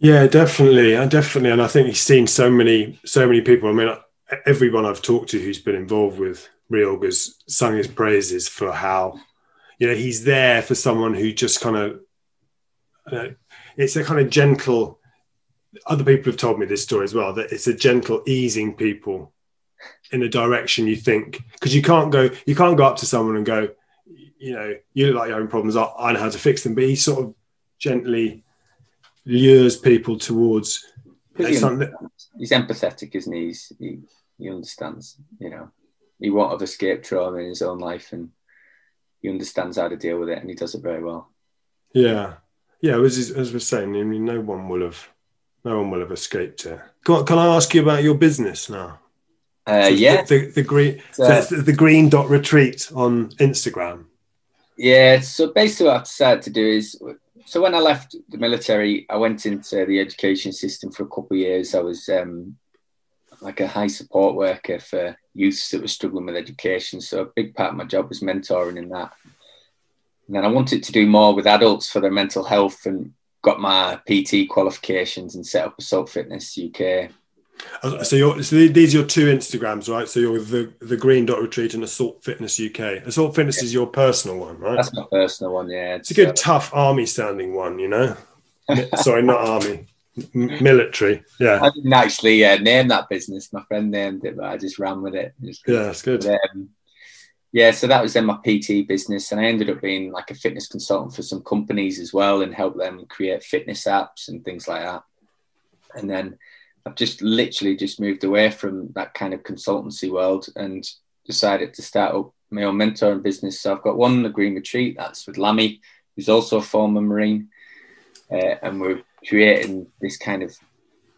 yeah, definitely, and definitely, and I think he's seen so many, so many people. I mean, everyone I've talked to who's been involved with Reorg has sung his praises for how, you know, he's there for someone who just kind of, uh, it's a kind of gentle. Other people have told me this story as well that it's a gentle easing people in a direction you think because you can't go, you can't go up to someone and go, you know, you look like your own problems. I, I know how to fix them, but he sort of gently lures people towards he's, he's empathetic, isn't he? He's, he? He understands, you know, he won't have escaped trauma in his own life, and he understands how to deal with it, and he does it very well. Yeah, yeah. As as we're saying, I mean, no one will have, no one will have escaped it. Can, can I ask you about your business now? Uh, so yeah, the, the, the green, so the, the green dot retreat on Instagram. Yeah, so basically what I've decided to do is so when I left the military, I went into the education system for a couple of years. I was um, like a high support worker for youths that were struggling with education. So a big part of my job was mentoring in that. And then I wanted to do more with adults for their mental health and got my PT qualifications and set up Assault Fitness UK. So, you're, so these are your two Instagrams, right? So you're the the Green Dot Retreat and Assault Fitness UK. Assault Fitness yeah. is your personal one, right? That's my personal one. Yeah, it's, it's a good, tough army sounding one. You know, sorry, not army, military. Yeah, I didn't actually uh, name that business. My friend named it, but I just ran with it. Just yeah, that's good. But, um, yeah, so that was then my PT business, and I ended up being like a fitness consultant for some companies as well, and help them create fitness apps and things like that. And then I've just literally just moved away from that kind of consultancy world and decided to start up my own mentoring business. So I've got one, the Green Retreat, that's with Lammy, who's also a former Marine. Uh, and we're creating this kind of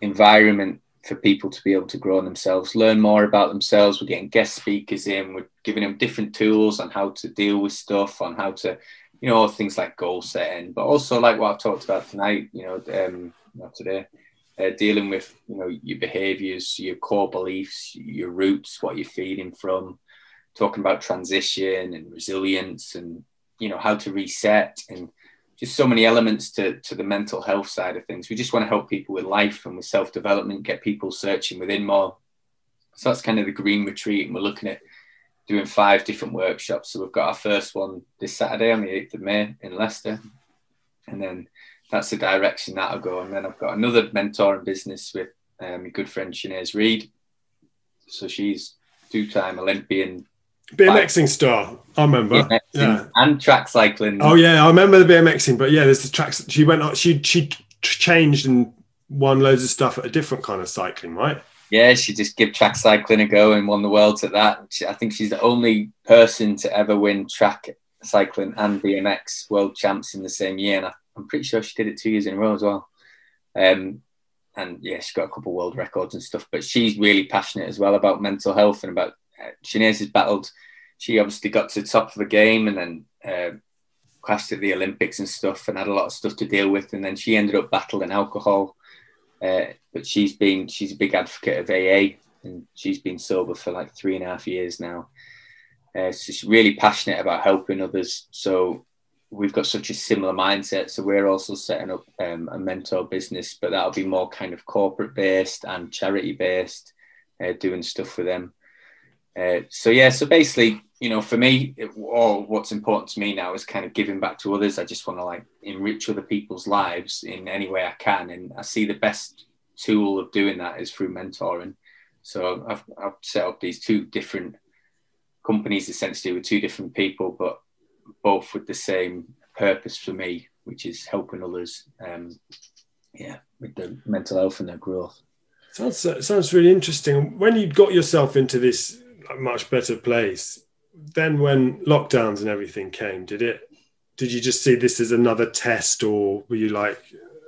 environment for people to be able to grow themselves, learn more about themselves. We're getting guest speakers in, we're giving them different tools on how to deal with stuff, on how to, you know, things like goal setting, but also like what I've talked about tonight, you know, um, not today uh, dealing with you know your behaviors, your core beliefs, your roots, what you're feeding from, talking about transition and resilience, and you know how to reset, and just so many elements to to the mental health side of things. We just want to help people with life and with self development, get people searching within more. So that's kind of the green retreat, and we're looking at doing five different workshops. So we've got our first one this Saturday on the 8th of May in Leicester. And then that's the direction that'll go. And then I've got another mentoring business with um, my good friend Shanaze Reade. So she's two-time Olympian. BMXing star, I remember. BMXing yeah, and track cycling. Oh yeah, I remember the BMXing, but yeah, there's the tracks. She went on. She she changed and won loads of stuff at a different kind of cycling, right? Yeah, she just gave track cycling a go and won the world at that. She, I think she's the only person to ever win track cycling and BMX world champs in the same year. And I I'm pretty sure she did it two years in a row as well. Um, and yeah, she's got a couple world records and stuff. But she's really passionate as well about mental health and about. Shanaze has battled. She obviously got to the top of the game and then uh, crashed at the Olympics and stuff, and had a lot of stuff to deal with. And then she ended up battling alcohol. Uh, but she's been she's a big advocate of AA, and she's been sober for like three and a half years now. Uh, so she's really passionate about helping others. So we've got such a similar mindset. So we're also setting up um, a mentor business, but that'll be more kind of corporate based and charity based, uh, doing stuff for them. Uh, so yeah, so basically, you know, for me, it, all what's important to me now is kind of giving back to others. I just want to like enrich other people's lives in any way I can, and I see the best tool of doing that is through mentoring. So I've, I've set up these two different companies essentially with two different people, but both with the same purpose for me, which is helping others. Um, yeah, with their mental health and their growth. Sounds sounds really interesting. When you got yourself into this much better place, then when lockdowns and everything came, did it? Did you just see this as another test, or were you like,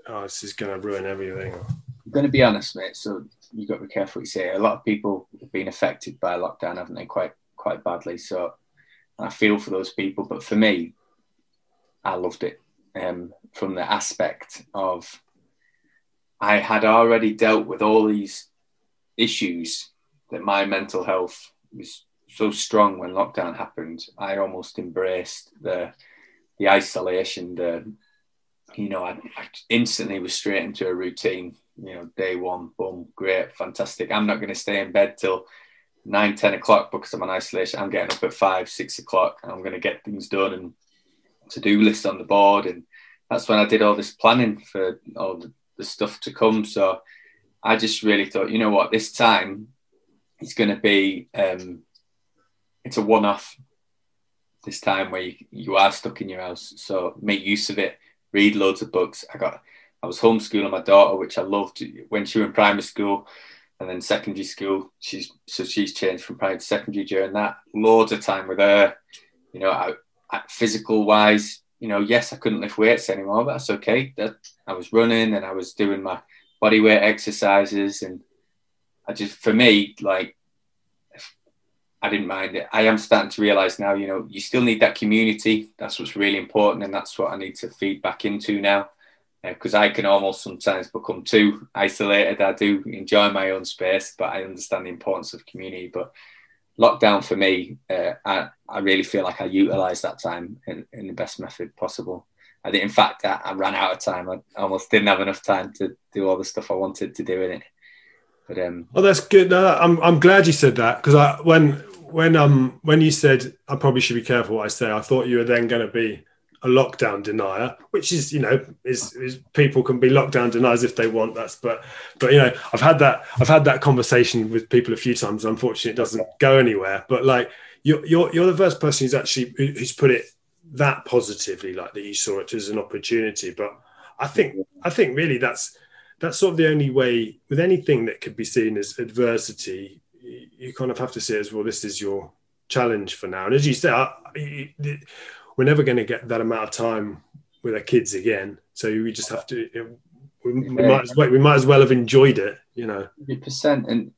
"Oh, this is going to ruin everything"? I'm going to be honest, mate. So you've got to be careful what you say. A lot of people have been affected by lockdown, haven't they? Quite quite badly. So I feel for those people, but for me, I loved it. Um, from the aspect of I had already dealt with all these issues that my mental health was so strong when lockdown happened. I almost embraced the the isolation, the you know, I, I instantly was straight into a routine. You know, day one, boom, great, fantastic. I'm not going to stay in bed till nine, 10 o'clock because I'm on isolation. I'm getting up at five, six o'clock I'm going to get things done and to do list on the board. And that's when I did all this planning for all the, the stuff to come. So I just really thought, you know what, this time it's going to be, um, it's a one off this time where you, you are stuck in your house. So make use of it, read loads of books. I got, I was homeschooling my daughter, which I loved when she was in primary school and then secondary school. She's so she's changed from primary to secondary during that. Loads of time with her. You know, I, I, physical wise, you know, yes, I couldn't lift weights anymore, but that's okay. That I was running and I was doing my body weight exercises, and I just for me like. I didn't mind it. I am starting to realize now, you know, you still need that community. That's what's really important. And that's what I need to feed back into now because uh, I can almost sometimes become too isolated. I do enjoy my own space, but I understand the importance of community. But lockdown for me, uh, I, I really feel like I utilised that time in, in, the best method possible. I think, in fact, I, I, ran out of time. I almost didn't have enough time to do all the stuff I wanted to do in it. But um, well, that's good. No, I'm I'm glad you said that because I when when um when you said I probably should be careful what I say, I thought you were then going to be a lockdown denier, which is you know is, is, people can be lockdown deniers if they want. That's but but you know I've had that I've had that conversation with people a few times. Unfortunately, it doesn't go anywhere. But like you're you're you're the first person who's actually who's put it that positively, like that you saw it as an opportunity. But I think I think really that's that's sort of the only way with anything that could be seen as adversity. You kind of have to see as well. This is your challenge for now, and as you say, I, we're never going to get that amount of time with our kids again. So we just have to. We, we might as well. We might as well have enjoyed it. You know. Hundred percent, and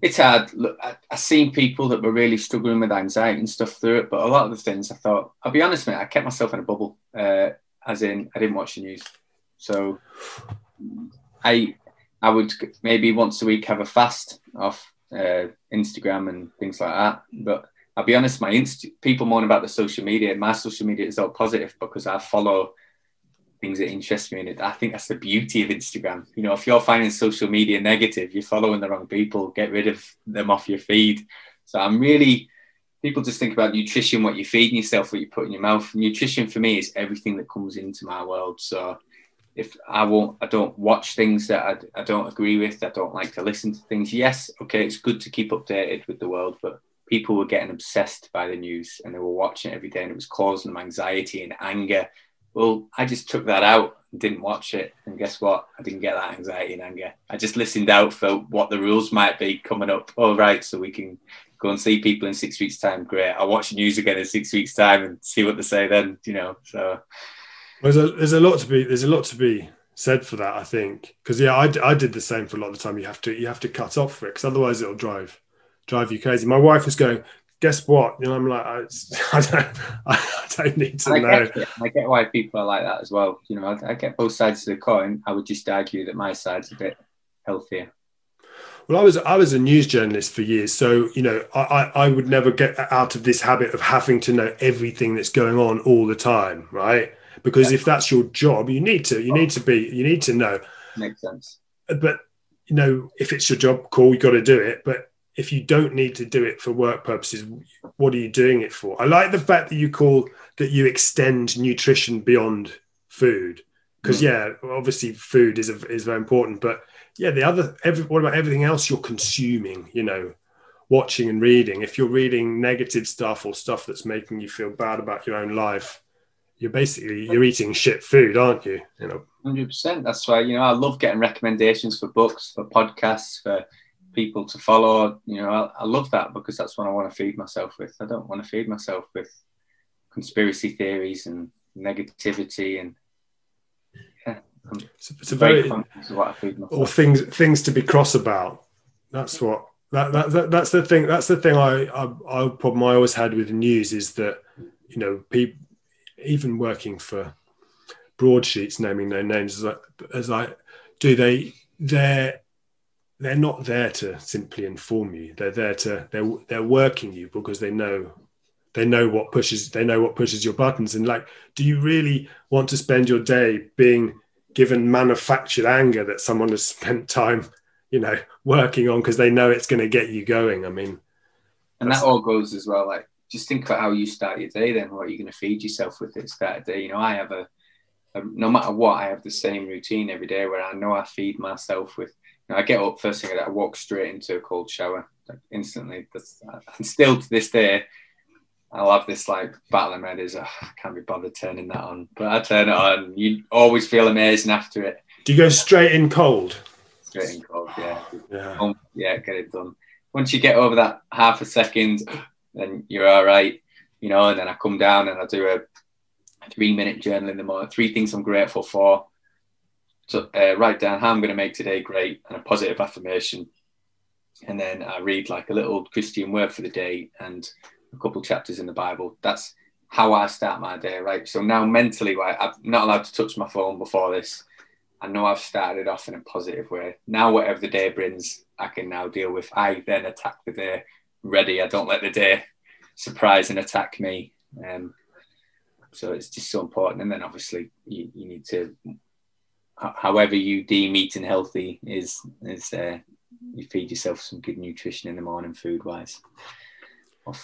it's hard. Look, I, have seen people that were really struggling with anxiety and stuff through it, but a lot of the things I thought, I'll be honest, mate, I kept myself in a bubble. Uh, as in, I didn't watch the news, so I I would maybe once a week have a fast off uh, Instagram and things like that, but I'll be honest, my inst- people moan about the social media. My social media is all positive because I follow things that interest me in it. I think that's the beauty of Instagram. You know, if you're finding social media negative, you're following the wrong people. Get rid of them off your feed. So I'm really people just think about nutrition, what you're feeding yourself, what you put in your mouth. Nutrition for me is everything that comes into my world. So if I won't, I don't watch things that I, I don't agree with. I don't like to listen to things. Yes, okay, it's good to keep updated with the world, but people were getting obsessed by the news and they were watching it every day and it was causing them anxiety and anger. Well, I just took that out and didn't watch it. And guess what? I didn't get that anxiety and anger. I just listened out for what the rules might be coming up. All right, so we can go and see people in six weeks' time. Great. I'll watch the news again in six weeks' time and see what they say then, you know. So there's a there's a lot to be there's a lot to be said for that, I think. Because yeah, I, I did the same for a lot of the time. You have to you have to cut off for it because otherwise it'll drive drive you crazy. My wife was going, guess what? You know, I'm like, I, I don't, I don't need to I know. Get I get why people are like that as well. You know, I, I, get both sides of the coin. I would just argue that my side's a bit healthier. Well, I was I was a news journalist for years, so you know, I, I would never get out of this habit of having to know everything that's going on all the time, right? Because yeah. if that's your job, you need to you need to be you need to know. Makes sense. But you know, if it's your job, cool, you got to do it. But if you don't need to do it for work purposes, what are you doing it for? I like the fact that you call that you extend nutrition beyond food because mm. yeah, obviously food is a, is very important, but yeah, the other every, what about everything else you're consuming? You know, watching and reading. If you're reading negative stuff or stuff that's making you feel bad about your own life, you're basically you're eating shit food, aren't you? You know, hundred percent. That's why you know I love getting recommendations for books, for podcasts, for people to follow. You know, I, I, love that because that's what I want to feed myself with. I don't want to feed myself with conspiracy theories and negativity and yeah. it's, it's a very or things things to be cross about. That's what that, that, that that's the thing. That's the thing. I, I I problem I always had with news is that you know people even working for broadsheets naming no names as I, as I do they they're they're not there to simply inform you. They're there to they're they're working you because they know they know what pushes they know what pushes your buttons. And like do you really want to spend your day being given manufactured anger that someone has spent time you know working on? Because they know it's going to get you going. I mean and that all goes as well like just think about how you start your day then what are you going to feed yourself with at start of day you know i have a, a, no matter what i have the same routine every day where i know i feed myself with you know, i get up first thing i walk straight into a cold shower like instantly that's and still to this day i love this like battle in my head is oh, I can't be bothered turning that on, but I turn it on. You always feel amazing after it. Do you go straight in cold? Straight in cold, yeah. Yeah, um, yeah get it done. Once you get over that half a second, then you're all right, you know. And then I come down and I do a three minute journal in the morning. Three things I'm grateful for. So uh, write down how I'm going to make today great and a positive affirmation, and then I read like a little Christian word for the day and a couple chapters in the Bible. That's how I start my day, right? So now mentally, right, I'm not allowed to touch my phone before this. I know I've started off in a positive way. Now, whatever the day brings, I can now deal with. I then attack the day ready. I don't let the day surprise and attack me. Um, so it's just so important. And then obviously, you, you need to, however you deem eating healthy is, is uh, you feed yourself some good nutrition in the morning, food wise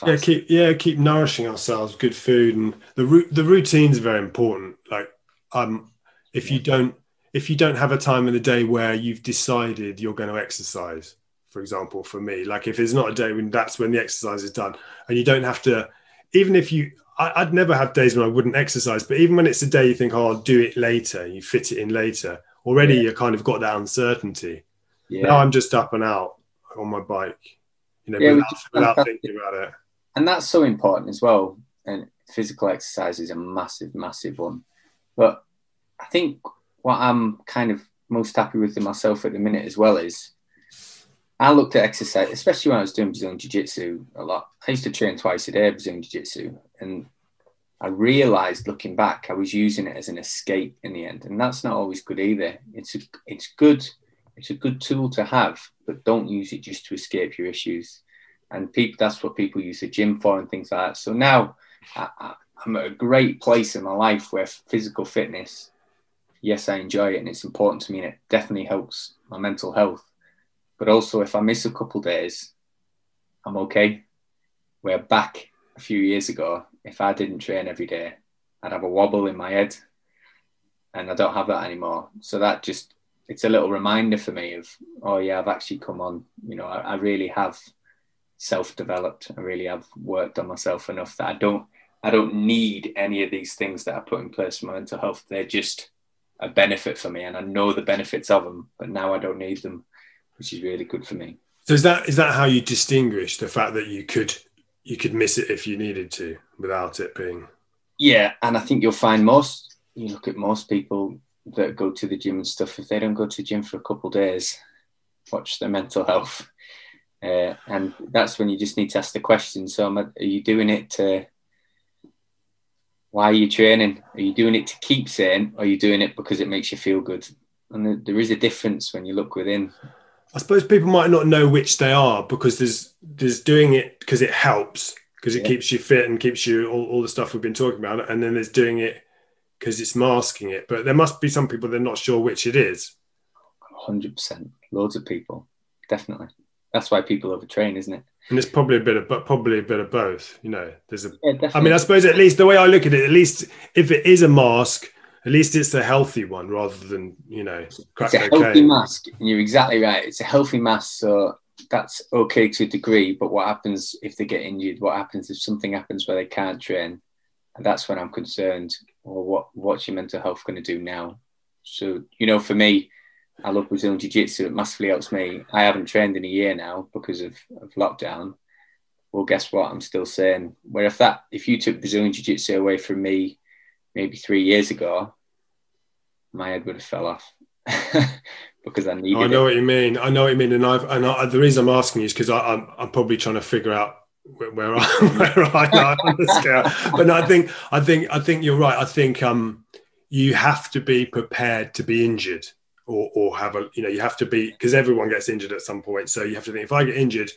yeah keep yeah keep nourishing ourselves good food and the the routines are very important like um if you don't if you don't have a time in the day where you've decided you're going to exercise for example for me like if it's not a day when that's when the exercise is done and you don't have to even if you I, would never have days when i wouldn't exercise but even when it's a day you think oh i'll do it later you fit it in later already yeah. you kind of got that uncertainty yeah. now i'm just up and out on my bike you know, yeah, without, without thinking about it. And that's so important as well. And physical exercise is a massive, massive one. But I think what I'm kind of most happy with in myself at the minute as well is I looked at exercise, especially when I was doing Brazilian Jiu Jitsu a lot. I used to train twice a day Brazilian Jiu Jitsu. And I realized looking back, I was using it as an escape in the end. And that's not always good either. It's, a, it's good it's a good tool to have, but don't use it just to escape your issues. And people, that's what people use the gym for and things like that. So now I, am at a great place in my life where physical fitness, yes, I enjoy it and it's important to me and it definitely helps my mental health. But also, if I miss a couple days, I'm okay. Where back a few years ago, if I didn't train every day, I'd have a wobble in my head, and I don't have that anymore. So that just it's a little reminder for me of oh yeah i've actually come on. You know i, I really have self-developed. I really have worked on myself enough that i don't i don't need any of these things that i put in place for my mental health. They're just a benefit for me and i know the benefits of them but now i don't need them which is really good for me so is that is that how you distinguish the fact that you could you could miss it if you needed to without it being yeah and i think you'll find most you look at most people that go to the gym and stuff, if they don't go to the gym for a couple days, watch their mental health. Uh, and that's when you just need to ask the question. So, are you doing it to? Why are you training? Are you doing it to keep sane, or are you doing it because it makes you feel good? And there is a difference when you look within. I suppose people might not know which they are because there's there's doing it because it helps because it yeah. keeps you fit and keeps you all, all the stuff we've been talking about, and then there's doing it because it's masking it. But there must be some people they're not sure which it is. Hundred percent, loads of people, definitely. That's why people overtrain, isn't it? And it's probably a bit of, but probably a bit of both. You know, there's a. Yeah, I mean, I suppose at least the way I look at it, at least if it is a mask, at least it's a healthy one rather than you know. It's a healthy mask, and you're exactly right. It's a healthy mask, so that's okay to a degree. But what happens if they get injured? What happens if something happens where they can't train? And that's when I'm concerned or what what's your mental health going to do now? So you know, for me, I love Brazilian Jiu Jitsu. It massively helps me. I haven't trained in a year now because of, of lockdown. Well, guess what? I'm still saying where if that if you took Brazilian Jiu Jitsu away from me maybe three years ago, my head would have fell off. because I needed. I know it. what you mean. I know what you mean, and I've and I, the reason I'm asking you is because I'm I'm probably trying to figure out where I where I am on the scale. But no, I think I think I think you're right. I think um you have to be prepared to be injured or, or have a you know you have to be because everyone gets injured at some point so you have to think if i get injured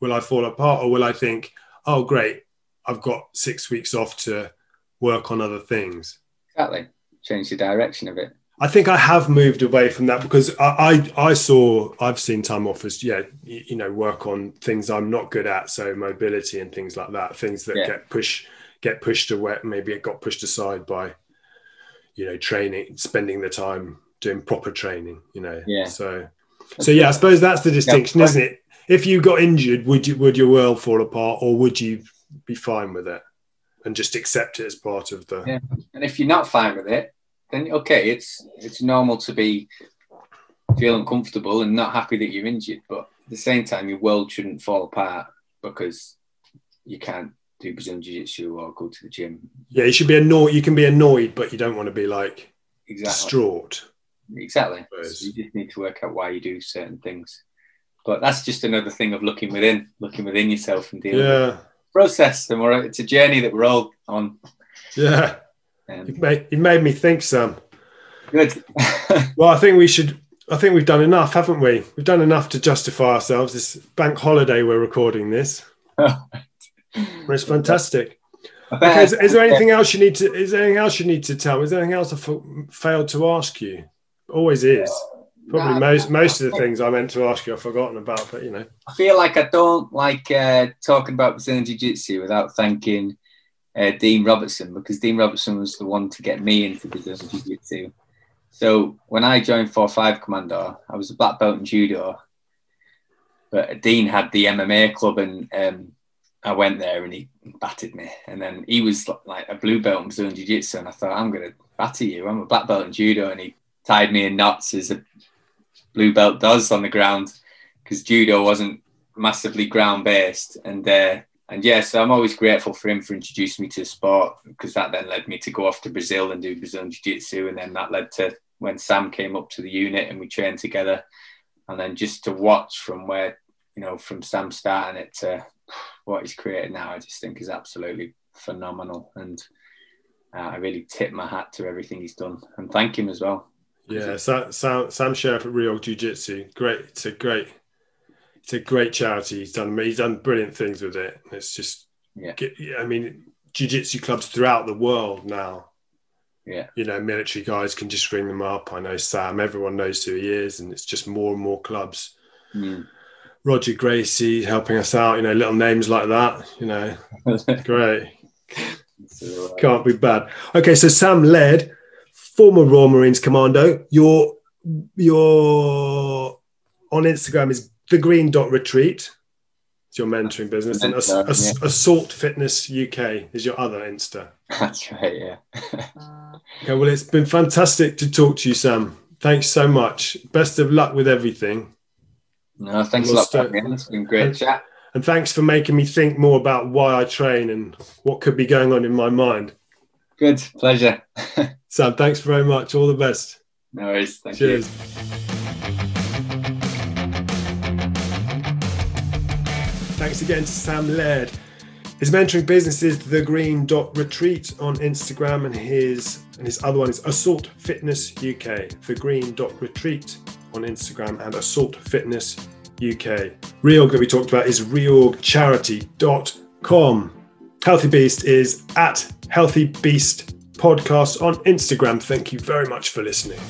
will i fall apart or will i think oh great i've got six weeks off to work on other things. Exactly. Change the direction of it. I think I have moved away from that because I, I, I saw I've seen time off as yeah you, you, know work on things I'm not good at so mobility and things like that things that yeah. get push get pushed away maybe it got pushed aside by you know training spending the time doing proper training you know. Yeah. So so yeah I suppose that's the distinction yeah. isn't it? If you got injured would you would your world fall apart or would you be fine with it and just accept it as part of the yeah and if you're not fine with it then okay, it's it's normal to be feel uncomfortable and not happy that you're injured, but at the same time, your world shouldn't fall apart because you can't do Brazilian Jiu-Jitsu or go to the gym. Yeah, you should be annoyed. You can be annoyed, but you don't want to be like exactly. distraught. Exactly. So you just need to work out why you do certain things. But that's just another thing of looking within, looking within yourself and dealing yeah. Process. And we're, it's a journey that we're all on. Yeah. Um, you've, made, you've made me think, Sam. Good. well, I think we should. I think we've done enough, haven't we? We've done enough to justify ourselves. This bank holiday, we're recording this. it's fantastic. Okay, is, is, there anything else you need to? Is there anything else you need to tell? Is there anything else I f- failed to ask you? Always is. Probably most most of the things I meant to ask you I've forgotten about, but you know. I feel like I don't like uh, talking about Brazilian Jiu Jitsu without thanking uh, Dean Robertson because Dean Robertson was the one to get me into Brazilian Jiu Jitsu. So when I joined 4 5 Commando, I was a black belt in judo. But Dean had the MMA club and um, I went there and he batted me. And then he was like a blue belt in Brazilian Jiu Jitsu. And I thought, I'm going to batter you. I'm a black belt in judo. And he tied me in knots as a blue belt does on the ground because judo wasn't massively ground based. And uh, and yeah, so I'm always grateful for him for introducing me to the sport because that then led me to go off to Brazil and do Brazilian Jiu Jitsu. And then that led to when Sam came up to the unit and we trained together. And then just to watch from where, you know, from Sam starting it to what he's created now, I just think is absolutely phenomenal. And uh, I really tip my hat to everything he's done and thank him as well. Yeah, Sam, Sam, Sam Sheriff at Reorg Jiu Jitsu. Great. It's a great it's a great charity. He's done he's done brilliant things with it. It's just yeah. I mean, jiu-jitsu clubs throughout the world now. Yeah. You know, military guys can just ring them up. I know Sam. Everyone knows who he is, and it's just more and more clubs. Mm. Roger Gracie helping us out. You know, little names like that. You know, great. Can't be bad. Okay, so Sam led former Royal Marines Commando. Your your on Instagram is the Green Dot Retreat It's your mentoring business, and Ass- Ass- Assault Fitness UK is your other Insta. That's right, yeah. okay, well, it's been fantastic to talk to you, Sam. Thanks so much. Best of luck with everything. No, thanks we'll a lot for It's been great and, chat. And thanks for making me think more about why I train and what could be going on in my mind. Good, pleasure. Sam, thanks very much. All the best. No worries. Thank Cheers. you. Thanks again to Sam Laird. His mentoring business is The Green Dot Retreat on Instagram, and his and his other one is Assault Fitness UK. The Green Dot Retreat on Instagram and Assault Fitness UK. Reorg that we talked about is reorgcharity.com. Healthy Beast is at Healthy Beast Podcast on Instagram. Thank you very much for listening.